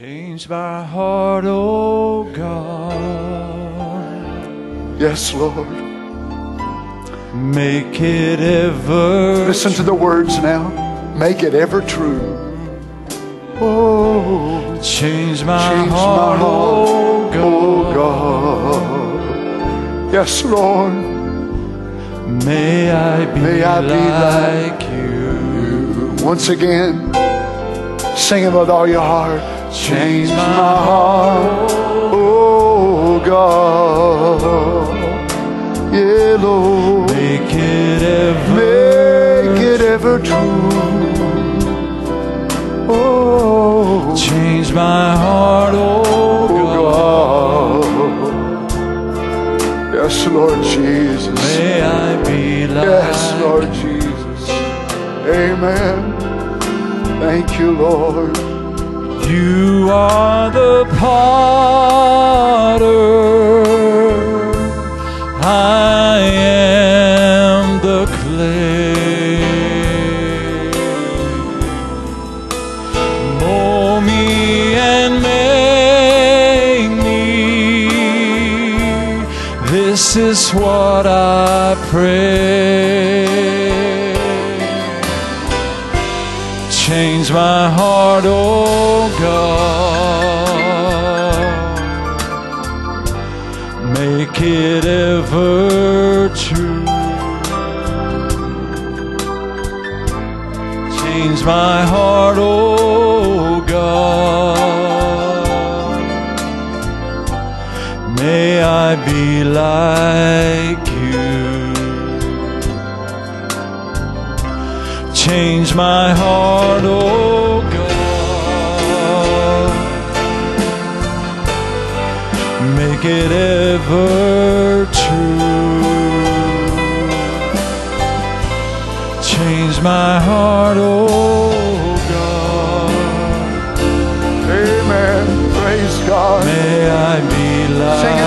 Change my heart, oh God. Yes, Lord. Make it ever. Listen to the words now. Make it ever true. Oh, change my change heart, my oh, oh God. oh God. Yes, Lord. May I be, May I be like you. Once again, sing it with all your heart. Change my heart, oh God. Yeah, Lord. Make it ever. Make it ever true. Oh, Change my heart, oh, oh God. God. Yes, Lord Jesus. May I be like Yes, Lord Jesus. Amen. Thank you, Lord. You are the potter. I am the clay. Mold me and make me. This is what I pray. Change my heart, oh God. Make it ever true. Change my heart, oh God. May I be like Change my heart, oh God. Make it ever true. Change my heart, oh God. Amen. Praise God. May I be like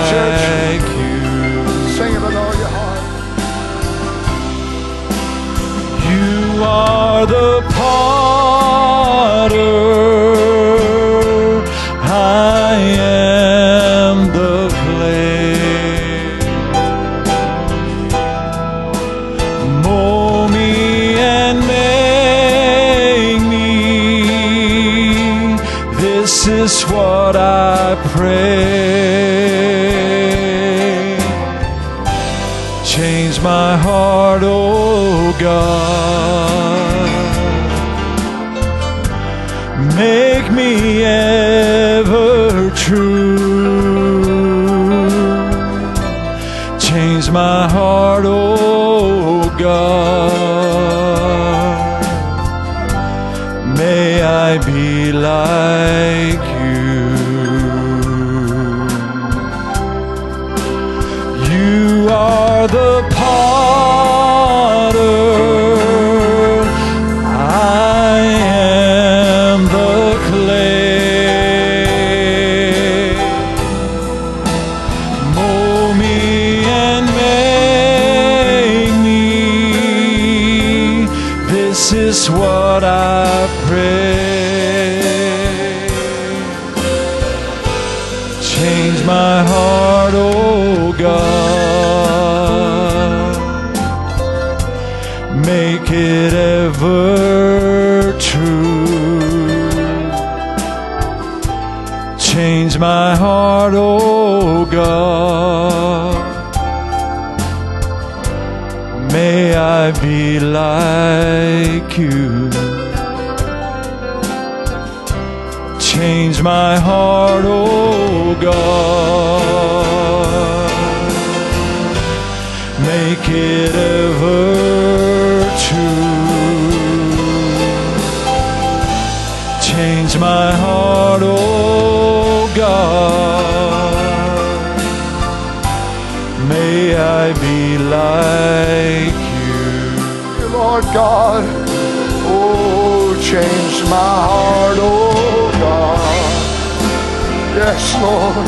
I pray. Change my heart, oh God. Make me ever true. Change my heart, oh God. Is what I pray. Change my heart, oh God. Make it ever Like you. Change my heart, oh God. Make it ever true. Change my heart, oh God. Oh, change my heart, oh God. Yes, Lord.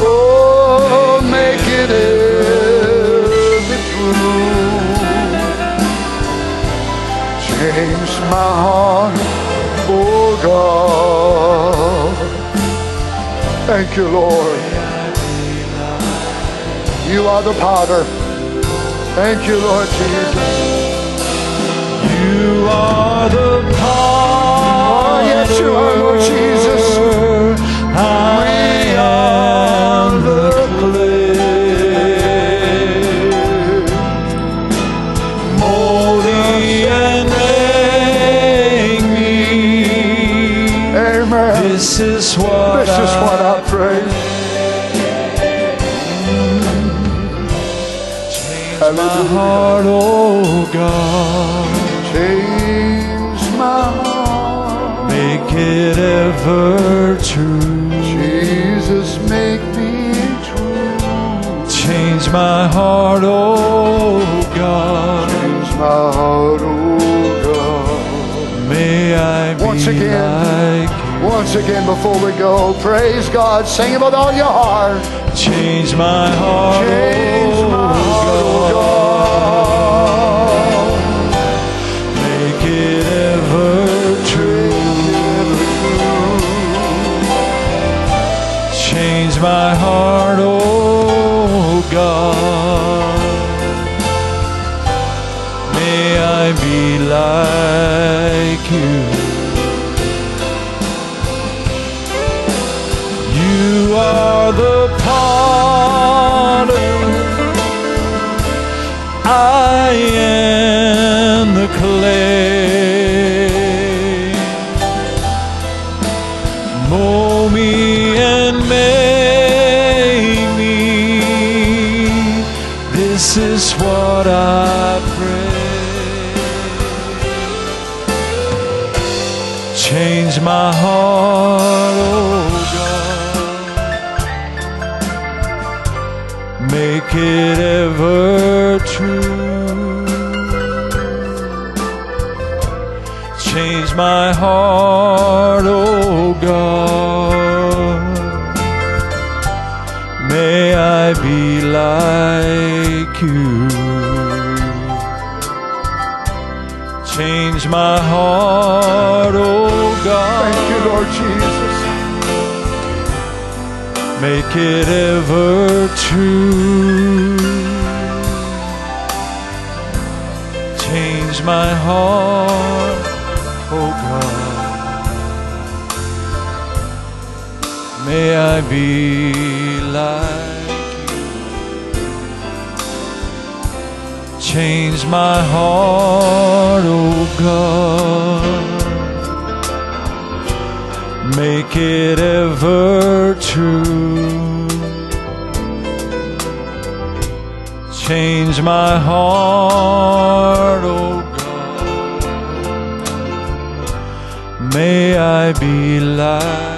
Oh, make it ever true. Change my heart, oh God. Thank you, Lord. You are the potter. Thank you, Lord Jesus. You are the potter. Yes, you are, Lord Jesus. I am the clay. Mold me and make me. Amen. This is what This is what I pray. my Hallelujah. heart, oh God. It ever true. Jesus, make me true. Change my heart, oh God. Change my heart, oh God. May I be Once again. like Once again, before we go, praise God. Sing it with all your heart. Change my heart, oh Change like you. You are the potter. I am the clay. Change my heart, oh God. Make it ever true. Change my heart, oh God. May I be like you. Change my heart, Lord Jesus. Make it ever true. Change my heart, oh God. May I be like you. Change my heart, oh God make it ever true. Change my heart, oh God. May I be like